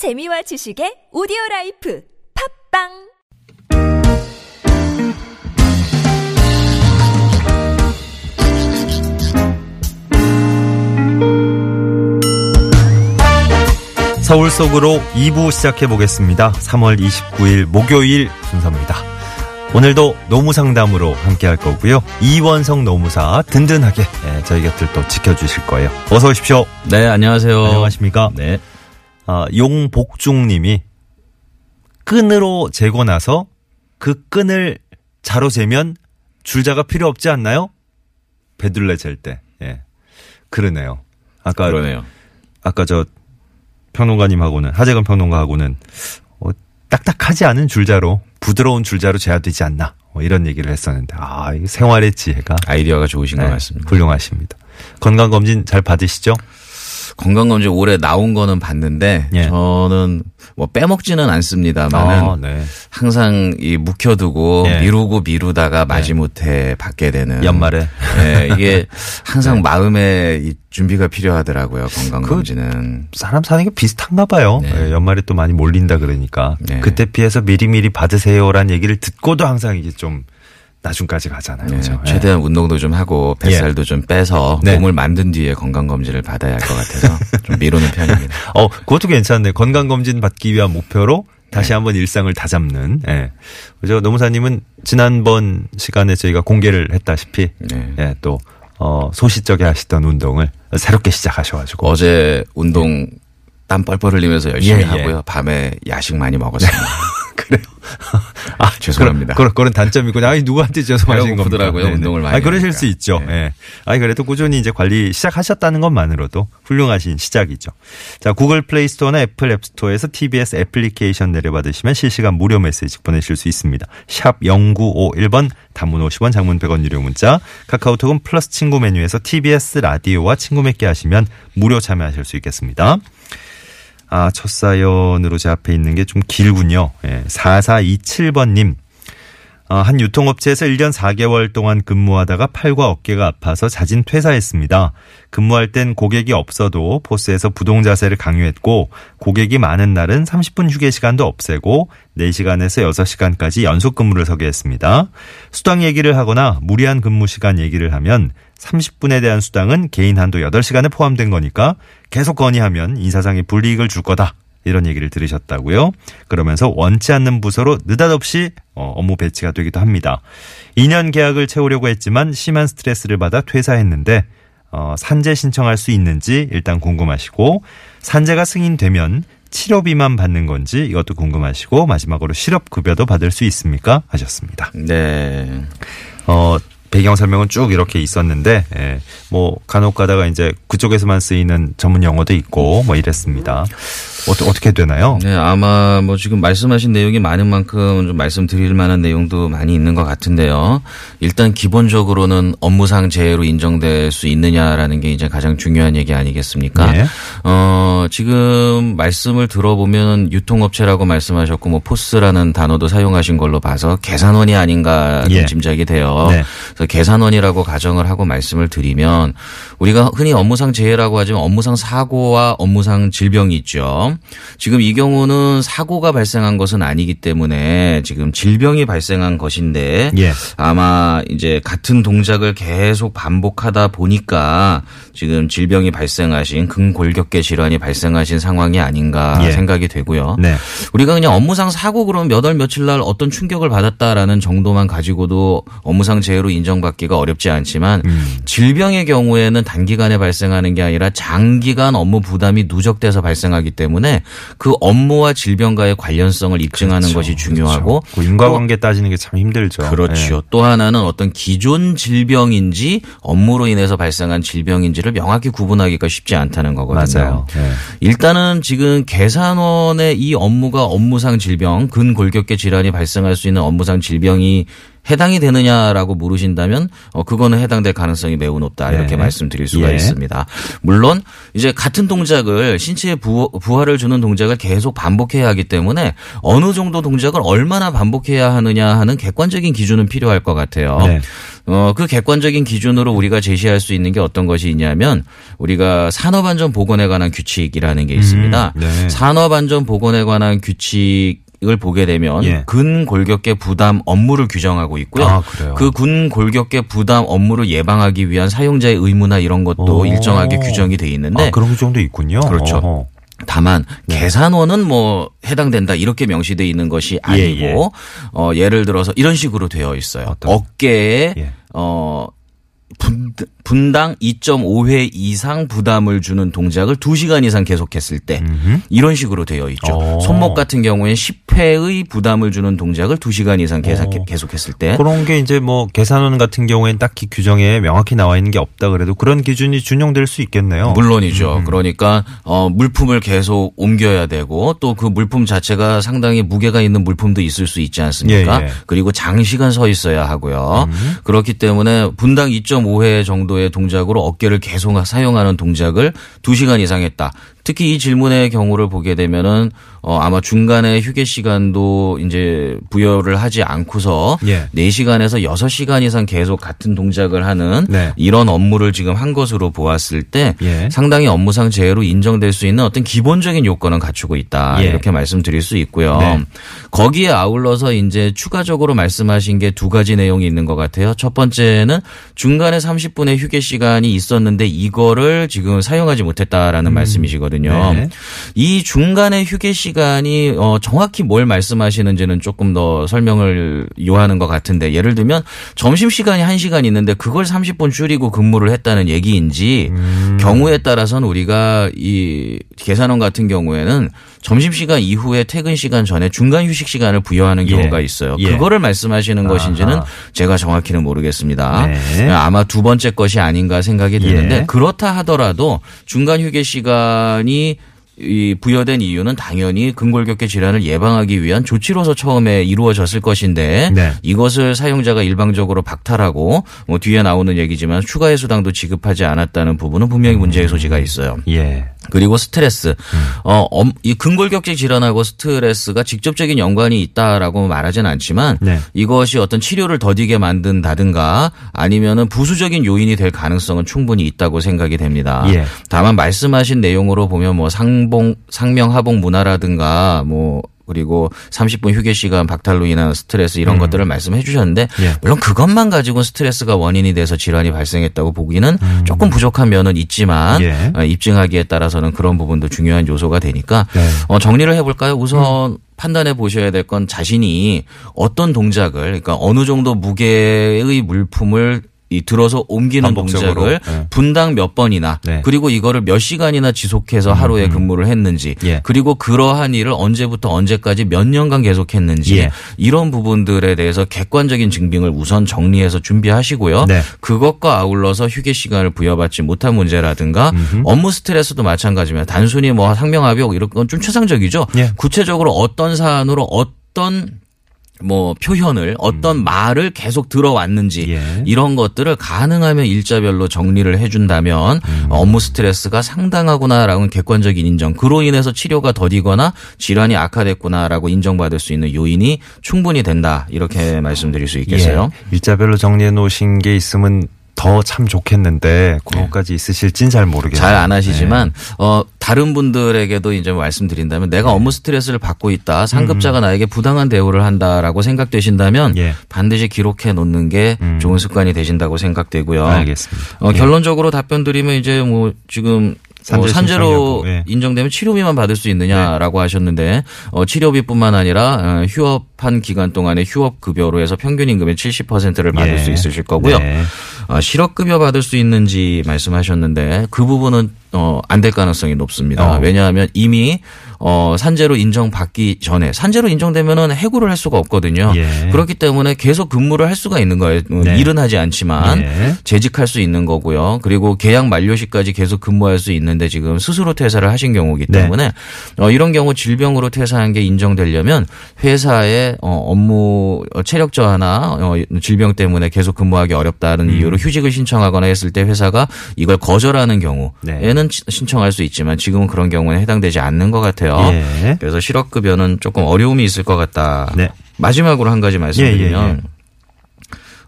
재미와 지식의 오디오 Life 팟빵 서울 속으로 2부 시작해 보겠습니다. 3월 29일 목요일 순서입니다. 오늘도 노무 상담으로 함께 할 거고요. 이원석 노무사 든든하게 예, 저희 곁을 또 지켜주실 거예요. 어서 오십시오. 네, 안녕하세요. 안녕하십니까? 네. 아, 용복중님이 끈으로 재고 나서 그 끈을 자로 재면 줄자가 필요 없지 않나요? 배둘레 잴 때. 예. 그러네요. 아까 그러네요. 아까 저 평론가님하고는 하재근 평론가하고는 어, 딱딱하지 않은 줄자로 부드러운 줄자로 재야 되지 않나 뭐 이런 얘기를 했었는데 아 생활의 지혜가 아이디어가 좋으신 네, 것 같습니다. 훌륭하십니다. 건강 검진 잘 받으시죠? 건강검진 올해 나온 거는 봤는데 예. 저는 뭐 빼먹지는 않습니다만은 아, 네. 항상 이 묵혀두고 예. 미루고 미루다가 마지못해 받게 되는 연말에 네, 이게 항상 마음에 이 준비가 필요하더라고요. 건강검진은 사람 사는 게 비슷한가 봐요. 네. 예, 연말에 또 많이 몰린다 그러니까 네. 그때 피해서 미리미리 받으세요라는 얘기를 듣고도 항상 이게 좀 나중까지 가잖아요. 네, 그죠? 예. 최대한 운동도 좀 하고 뱃살도 좀 빼서 네. 몸을 만든 뒤에 건강 검진을 받아야 할 것 같아서 좀 미루는 편입니다. 어, 그것도 괜찮네. 건강 검진 받기 위한 목표로 다시 네. 한번 일상을 다잡는. 예. 그죠. 노무사님은 지난번 시간에 저희가 공개를 했다시피, 네. 예, 또, 어, 소시적에 하시던 운동을 새롭게 시작하셔가지고. 어제 운동 땀 뻘뻘 흘리면서 열심히 예, 예. 하고요. 밤에 야식 많이 먹었습니다. 그래요. 아, 죄송합니다. 그런, 그런 단점이고, 아니, 누구한테 죄송하신 배가 겁니까? 고프더라고요, 네네. 운동을 많이 아니, 그러실. 수 있죠. 네. 예. 아니, 그래도 꾸준히 이제 관리 시작하셨다는 것만으로도 훌륭하신 시작이죠. 자, 구글 플레이 스토어나 애플 앱 스토어에서 TBS 애플리케이션 내려받으시면 실시간 무료 메시지 보내실 수 있습니다. 샵 0951번, 단문 50원, 장문 100원 유료 문자, 카카오톡은 플러스 친구 메뉴에서 TBS 라디오와 친구 맺게 하시면 무료 참여하실 수 있겠습니다. 아, 첫 사연으로 제 앞에 있는 게 좀 길군요. 예, 4427번님. 어, 한 유통업체에서 1년 4개월 동안 근무하다가 팔과 어깨가 아파서 자진 퇴사했습니다. 근무할 땐 고객이 없어도 포스에서 부동 자세를 강요했고 고객이 많은 날은 30분 휴게 시간도 없애고 4시간에서 6시간까지 연속 근무를 서게 했습니다. 수당 얘기를 하거나 무리한 근무 시간 얘기를 하면 30분에 대한 수당은 개인 한도 8시간에 포함된 거니까 계속 건의하면 인사상의 불이익을 줄 거다. 이런 얘기를 들으셨다고요. 그러면서 원치 않는 부서로 느닷없이 어, 업무 배치가 되기도 합니다. 2년 계약을 채우려고 했지만 심한 스트레스를 받아 퇴사했는데 어, 산재 신청할 수 있는지 일단 궁금하시고 산재가 승인되면 치료비만 받는 건지 이것도 궁금하시고 마지막으로 실업급여도 받을 수 있습니까? 하셨습니다. 네. 어, 배경 설명은 쭉 이렇게 있었는데, 예, 뭐, 간혹 가다가 이제 그쪽에서만 쓰이는 전문 용어도 있고, 뭐 이랬습니다. 어떻게, 어떻게 되나요? 네, 아마 뭐 지금 말씀하신 내용이 많은 만큼 좀 말씀드릴 만한 내용도 많이 있는 것 같은데요. 일단 기본적으로는 업무상 재해로 인정될 수 있느냐라는 게 이제 가장 중요한 얘기 아니겠습니까? 예. 어, 지금 말씀을 들어보면 유통업체라고 말씀하셨고 뭐 포스라는 단어도 사용하신 걸로 봐서 계산원이 아닌가 예. 짐작이 돼요. 네. 그래서 계산원이라고 가정을 하고 말씀을 드리면 우리가 흔히 업무상 재해라고 하지만 업무상 사고와 업무상 질병이 있죠. 지금 이 경우는 사고가 발생한 것은 아니기 때문에 지금 질병이 발생한 것인데 예. 아마 이제 같은 동작을 계속 반복하다 보니까 지금 질병이 발생하신 근골격계 질환이 발생하신 상황이 아닌가 예. 생각이 되고요. 네. 우리가 그냥 업무상 사고 그러면 몇 월 며칠 날 어떤 충격을 받았다라는 정도만 가지고도 업무상 재해로 인정받기가 어렵지 않지만 음. 질병의 경우에는 단기간에 발생하는 게 아니라 장기간 업무 부담이 누적돼서 발생하기 때문에 그 업무와 질병과의 관련성을 입증하는 것이 중요하고 그 인과관계 따지는 게 참 힘들죠. 그렇죠. 예. 또 하나는 어떤 기존 질병인지 업무로 인해서 발생한 질병인지를 명확히 구분하기가 쉽지 않다는 거거든요. 맞아요. 예. 일단은 지금 계산원의 이 업무가 업무상 질병, 근골격계 질환이 발생할 수 있는 업무상 질병이 해당이 되느냐라고 물으신다면 어 그거는 해당될 가능성이 매우 높다 이렇게 네. 말씀드릴 수가 예. 있습니다. 물론 이제 같은 동작을 신체에 부, 부하를 주는 동작을 계속 반복해야 하기 때문에 어느 정도 동작을 얼마나 반복해야 하느냐 하는 객관적인 기준은 필요할 것 같아요. 네. 어, 그 객관적인 기준으로 우리가 제시할 수 있는 게 어떤 것이 있냐면 우리가 산업안전 보건에 관한 규칙이라는 게 있습니다. 음, 네. 산업안전 보건에 관한 규칙 을 보게 되면 예. 근골격계 부담 업무를 규정하고 있고요. 아? 그 근골격계 부담 업무를 예방하기 위한 사용자의 의무나 이런 것도 오. 일정하게 규정이 돼 있는데 아, 그런 정도 있군요. 그렇죠. 어허. 다만 계산원은 뭐 해당된다 이렇게 명시돼 있는 것이 아니고 예, 예. 어 예를 들어서 이런 식으로 되어 있어요. 어떤? 어깨에 예. 어 분, 분당 2.5회 이상 부담을 주는 동작을 2시간 이상 계속했을 때 이런 식으로 되어 있죠. 오. 손목 같은 경우에 10회의 부담을 주는 동작을 2시간 이상 계속, 오. 계속했을 때 그런 게 이제 뭐 계산원 같은 경우에는 딱히 규정에 명확히 나와 있는 게 없다 그래도 그런 기준이 준용될 수 있겠네요. 물론이죠. 그러니까 어 물품을 계속 옮겨야 되고 또 그 물품 자체가 상당히 무게가 있는 물품도 있을 수 있지 않습니까? 예, 예. 그리고 장시간 서 있어야 하고요. 그렇기 때문에 분당 2.5회 정도 의 동작으로 어깨를 계속 사용하는 동작을 2시간 이상 했다. 특히 이 질문의 경우를 보게 되면은 어 아마 중간에 휴게 시간도 이제 부여를 하지 않고서 예. 4시간에서 6시간 이상 계속 같은 동작을 하는 네. 이런 업무를 지금 한 것으로 보았을 때 예. 상당히 업무상 재해로 인정될 수 있는 어떤 기본적인 요건은 갖추고 있다. 예. 이렇게 말씀드릴 수 있고요. 네. 거기에 아울러서 이제 추가적으로 말씀하신 게 두 가지 내용이 있는 것 같아요. 첫 번째는 중간에 30분의 휴게 시간이 있었는데 이거를 지금 사용하지 못했다라는 말씀이시거든요. 네. 이 중간에 휴게 시간이 어 정확히 뭘 말씀하시는지는 조금 더 설명을 요하는 것 같은데 예를 들면 점심 시간이 1시간 있는데 그걸 30분 줄이고 근무를 했다는 얘기인지 경우에 따라서는 우리가 이 계산원 같은 경우에는 점심 시간 이후에 퇴근 시간 전에 중간 휴식 시간을 부여하는 예. 경우가 있어요. 예. 그거를 말씀하시는 것인지는 아하. 제가 정확히는 모르겠습니다. 네. 아마 두 번째 것이 아닌가 생각이 드는데 예. 그렇다 하더라도 중간 휴게 시간이 이 부여된 이유는 당연히 근골격계 질환을 예방하기 위한 조치로서 처음에 이루어졌을 것인데 네. 이것을 사용자가 일방적으로 박탈하고 뭐 뒤에 나오는 얘기지만 추가 해수당도 지급하지 않았다는 부분은 분명히 문제의 소지가 있어요. 예. 그리고 스트레스. 음. 어, 엄- 이 근골격계 질환하고 스트레스가 직접적인 연관이 있다라고 말하진 않지만 네. 이것이 어떤 치료를 더디게 만든다든가 아니면은 부수적인 요인이 될 가능성은 충분히 있다고 생각이 됩니다. 예. 다만 말씀하신 내용으로 보면 뭐 상봉 상명 하봉 문화라든가 뭐 그리고 30분 휴게 시간 박탈로 인한 스트레스 이런 것들을 말씀해 주셨는데 음. 예. 물론 그것만 가지고 스트레스가 원인이 돼서 질환이 발생했다고 보기는 조금 부족한 면은 있지만 음. 예. 어, 입증하기에 따라서는 그런 부분도 중요한 요소가 되니까 네. 어, 정리를 해볼까요? 우선 판단해 보셔야 될 건 자신이 어떤 동작을 그러니까 어느 정도 무게의 물품을 이 들어서 옮기는. 동작을 네. 분당 몇 번이나 네. 그리고 이거를 몇 시간이나 지속해서 하루에 근무를 했는지 예. 그리고 그러한 일을 언제부터 언제까지 몇 년간 계속했는지 예. 이런 부분들에 대해서 객관적인 증빙을 우선 정리해서 준비하시고요. 네. 그것과 아울러서 휴게 시간을 부여받지 못한 문제라든가 업무 스트레스도 마찬가지입니다. 단순히 뭐 상명하벽 이런 건 좀 추상적이죠. 예. 구체적으로 어떤 사안으로 어떤 뭐 표현을 어떤 말을 계속 들어왔는지 예. 이런 것들을 가능하면 일자별로 정리를 해준다면 업무 스트레스가 상당하구나라는 객관적인 인정 그로 인해서 치료가 더디거나 질환이 악화됐구나라고 인정받을 수 있는 요인이 충분히 된다 이렇게 말씀드릴 수 있겠어요. 예. 일자별로 정리해 놓으신 게 있으면 더 참 좋겠는데 그런 것까지 있으실진 잘 모르겠네요. 잘 안 하시지만 어 다른 분들에게도 이제 말씀드린다면 내가 업무 스트레스를 받고 있다 상급자가 나에게 부당한 대우를 한다라고 생각되신다면 예. 반드시 기록해 놓는 게 좋은 습관이 되신다고 생각되고요. 알겠습니다. 어, 결론적으로 답변 드리면 이제 뭐 지금 산재 어, 산재로 예. 인정되면 치료비만 받을 수 있느냐라고 하셨는데 어, 치료비뿐만 아니라 어, 휴업 한 기간 동안의 휴업 급여로 해서 평균 임금의 70%를 받을 예. 수 있으실 거고요. 네. 어, 실업 급여 받을 수 있는지 말씀하셨는데 그 부분은 어, 안 될 가능성이 높습니다. 어. 왜냐하면 이미 어, 산재로 인정받기 전에 산재로 인정되면은 해고를 할 수가 없거든요. 예. 그렇기 때문에 계속 근무를 할 수가 있는 거예요. 어, 네. 일은 하지 않지만 예. 재직할 수 있는 거고요. 그리고 계약 만료 시까지 계속 근무할 수 있는데 지금 스스로 퇴사를 하신 경우이기 네. 때문에 어, 이런 경우 질병으로 퇴사한 게 인정되려면 회사에 때 어, 업무 어, 체력 저하나 어, 질병 때문에 계속 근무하기 어렵다는 음. 이유로 휴직을 신청하거나 했을 때 회사가 이걸 거절하는 경우에는 네. 시- 신청할 수 있지만 지금은 그런 경우에는 해당되지 않는 것 같아요. 예. 그래서 실업급여는 조금 어려움이 있을 것 같다. 네. 마지막으로 한 가지 말씀드리면 예, 예, 예.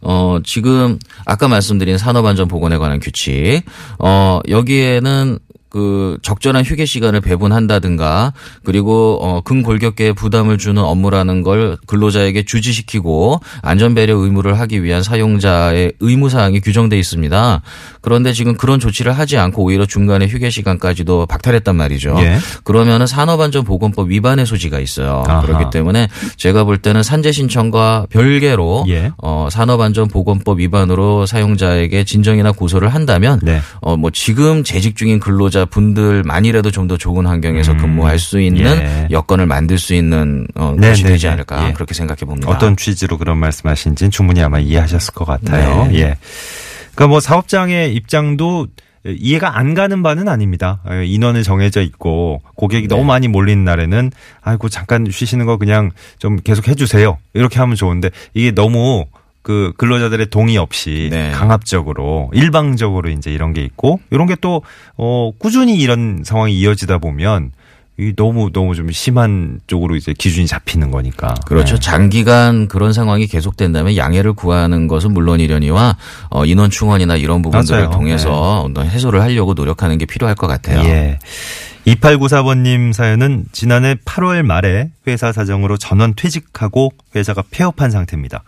어, 지금 아까 말씀드린 산업안전보건에 관한 규칙, 어, 여기에는 그 적절한 휴게 시간을 배분한다든가 그리고 어 근골격계에 부담을 주는 업무라는 걸 근로자에게 주지시키고 안전 배려 의무를 하기 위한 사용자의 의무 사항이 규정돼 있습니다. 그런데 지금 그런 조치를 하지 않고 오히려 중간에 휴게 시간까지도 박탈했단 말이죠. 예. 그러면은 산업안전보건법 위반의 소지가 있어요. 아하. 그렇기 때문에 제가 볼 때는 산재 신청과 별개로 예. 어, 산업안전보건법 위반으로 사용자에게 진정이나 고소를 한다면 네. 어, 뭐 지금 재직 중인 근로자 분들만이라도 좀 더 좋은 환경에서 근무할 수 있는 예. 여건을 만들 수 있는 어, 네, 것이 네, 되지 네. 않을까 예. 그렇게 생각해 봅니다. 어떤 취지로 그런 말씀하신지는 충분히 아마 이해하셨을 것 같아요. 네. 예. 그러니까 뭐 사업장의 입장도 이해가 안 가는 바는 아닙니다. 예, 인원은 정해져 있고 고객이 네. 너무 많이 몰리는 날에는 아이고 잠깐 쉬시는 거 그냥 좀 계속 해주세요. 이렇게 하면 좋은데 이게 너무 그 근로자들의 동의 없이 네. 강압적으로 일방적으로 이제 이런 게 있고 이런 게 또 어 꾸준히 이런 상황이 이어지다 보면 이 너무 너무 좀 심한 쪽으로 이제 기준이 잡히는 거니까. 그렇죠. 네. 장기간 그런 상황이 계속된다면 양해를 구하는 것은 물론이려니와 어, 인원 충원이나 이런 부분들을 맞아요. 통해서 어떤 해소를 하려고 노력하는 게 필요할 것 같아요. 예. 2894번님 사연은 지난해 8월 말에 회사 사정으로 전원 퇴직하고 회사가 폐업한 상태입니다.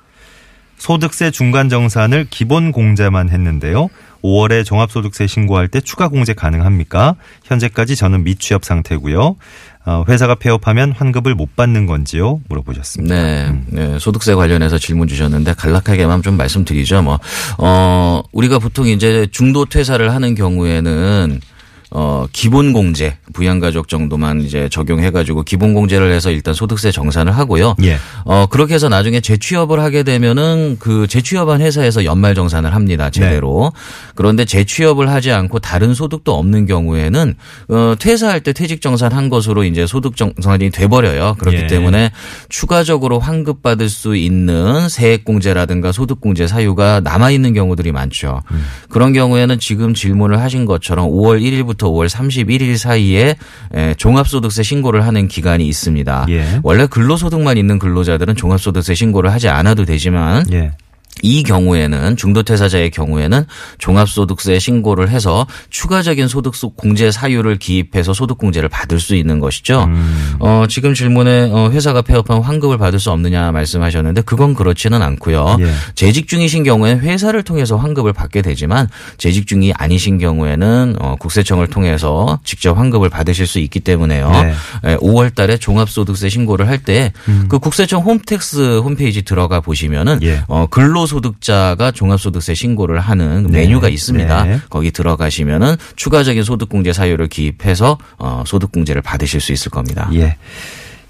소득세 중간 정산을 기본 공제만 했는데요. 5월에 종합소득세 신고할 때 추가 공제 가능합니까? 현재까지 저는 미취업 상태고요. 어, 회사가 폐업하면 환급을 못 받는 건지요? 물어보셨습니다. 네, 네, 소득세 관련해서 질문 주셨는데 간략하게만 좀 말씀드리죠. 뭐, 어, 우리가 보통 이제 중도 퇴사를 하는 경우에는 어, 기본 공제, 부양가족 정도만 이제 적용해가지고 기본 공제를 해서 일단 소득세 정산을 하고요. 예. 어, 그렇게 해서 나중에 재취업을 하게 되면은 그 재취업한 회사에서 연말 정산을 합니다. 제대로. 그런데 재취업을 하지 않고 다른 소득도 없는 경우에는 어, 퇴사할 때 퇴직 정산한 것으로 이제 소득 정산이 돼버려요. 그렇기 예. 때문에 추가적으로 환급 받을 수 있는 세액 공제라든가 소득 공제 사유가 남아 있는 경우들이 많죠. 음. 그런 경우에는 지금 질문을 하신 것처럼 5월 1일부터 5월 31일 사이에 에, 종합소득세 신고를 하는 기간이 있습니다. 예. 원래 근로소득만 있는 근로자들은 종합소득세 신고를 하지 않아도 되지만 예. 이 경우에는 중도퇴사자의 경우에는 종합소득세 신고를 해서 추가적인 소득 공제 사유를 기입해서 소득공제를 받을 수 있는 것이죠. 음. 어, 지금 질문에 어, 회사가 폐업하면 환급을 받을 수 없느냐 말씀하셨는데 그건 그렇지는 않고요. 예. 재직 중이신 경우에는 회사를 통해서 환급을 받게 되지만 재직 중이 아니신 경우에는 어, 국세청을 통해서 직접 환급을 받으실 수 있기 때문에요. 네. 예, 5월 달에 종합소득세 신고를 할 때그 국세청 홈택스 홈페이지 들어가 보시면은 예. 어, 근로 소득자가 종합소득세 신고를 하는 메뉴가 있습니다. 네. 거기 들어가시면은 추가적인 소득공제 사유를 기입해서 어, 소득공제를 받으실 수 있을 겁니다. 예.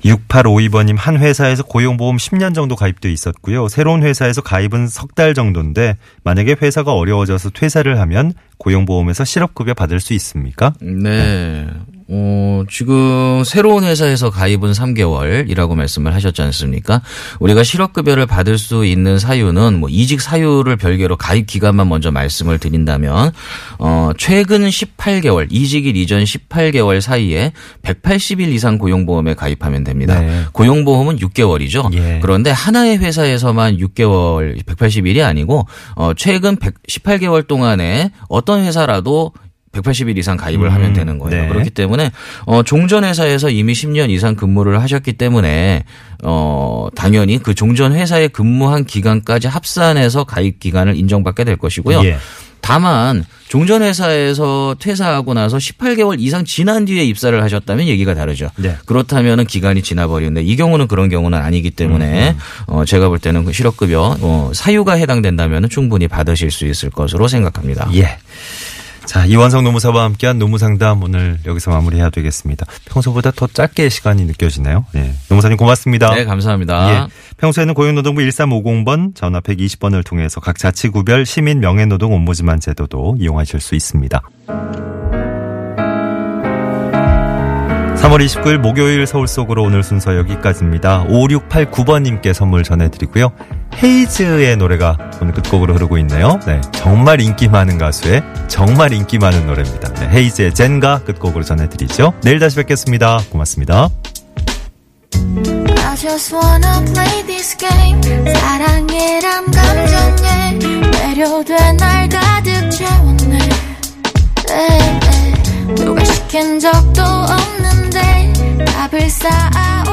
6852번님 한 회사에서 고용보험 10년 정도 가입돼 있었고요. 새로운 회사에서 가입은 석 달 정도인데 만약에 회사가 어려워져서 퇴사를 하면 고용보험에서 실업급여 받을 수 있습니까? 네. 어, 지금 새로운 회사에서 가입은 3개월이라고 말씀을 하셨지 않습니까? 우리가 실업급여를 받을 수 있는 사유는 뭐 이직 사유를 별개로 가입 기간만 먼저 말씀을 드린다면, 어, 최근 18개월, 이직일 이전 18개월 사이에 180일 이상 고용보험에 가입하면 됩니다. 네. 고용보험은 6개월이죠. 예. 그런데 하나의 회사에서만 6개월, 180일이 아니고, 어, 최근 118개월 동안에 어떤 회사라도 180일 이상 가입을 하면 되는 거예요. 네. 그렇기 때문에 어 종전 회사에서 이미 10년 이상 근무를 하셨기 때문에 어 당연히 그 종전 회사에 근무한 기간까지 합산해서 가입 기간을 인정받게 될 것이고요. 예. 다만 종전 회사에서 퇴사하고 나서 18개월 이상 지난 뒤에 입사를 하셨다면 얘기가 다르죠. 네. 그렇다면은 기간이 지나버리는데 이 경우는 그런 경우는 아니기 때문에 음. 어 제가 볼 때는 그 실업급여 어 사유가 해당된다면은 충분히 받으실 수 있을 것으로 생각합니다. 예. 자, 이원성 노무사와 함께한 노무상담 오늘 여기서 마무리해야 되겠습니다. 평소보다 더 짧게 시간이 느껴지네요. 예. 노무사님 고맙습니다. 네, 감사합니다. 예. 평소에는 고용노동부 1350번 전화 120번을 통해서 각 자치구별 시민 명예노동 옴부즈만 제도도 이용하실 수 있습니다. 3월 29일 목요일 서울 속으로 오늘 순서 여기까지입니다. 5689번님께 선물 전해드리고요. 헤이즈의 노래가 오늘 끝곡으로 흐르고 있네요. 네, 정말 인기 많은 가수의 정말 인기 많은 노래입니다. 네, 헤이즈의 젠가 끝곡으로 전해드리죠. 내일 다시 뵙겠습니다. 고맙습니다. I just wanna play this game 사랑이란 감정에 매료돼 날 가득 채웠네 네, 네. 누가 시킨 적도 없는데 답을 쌓아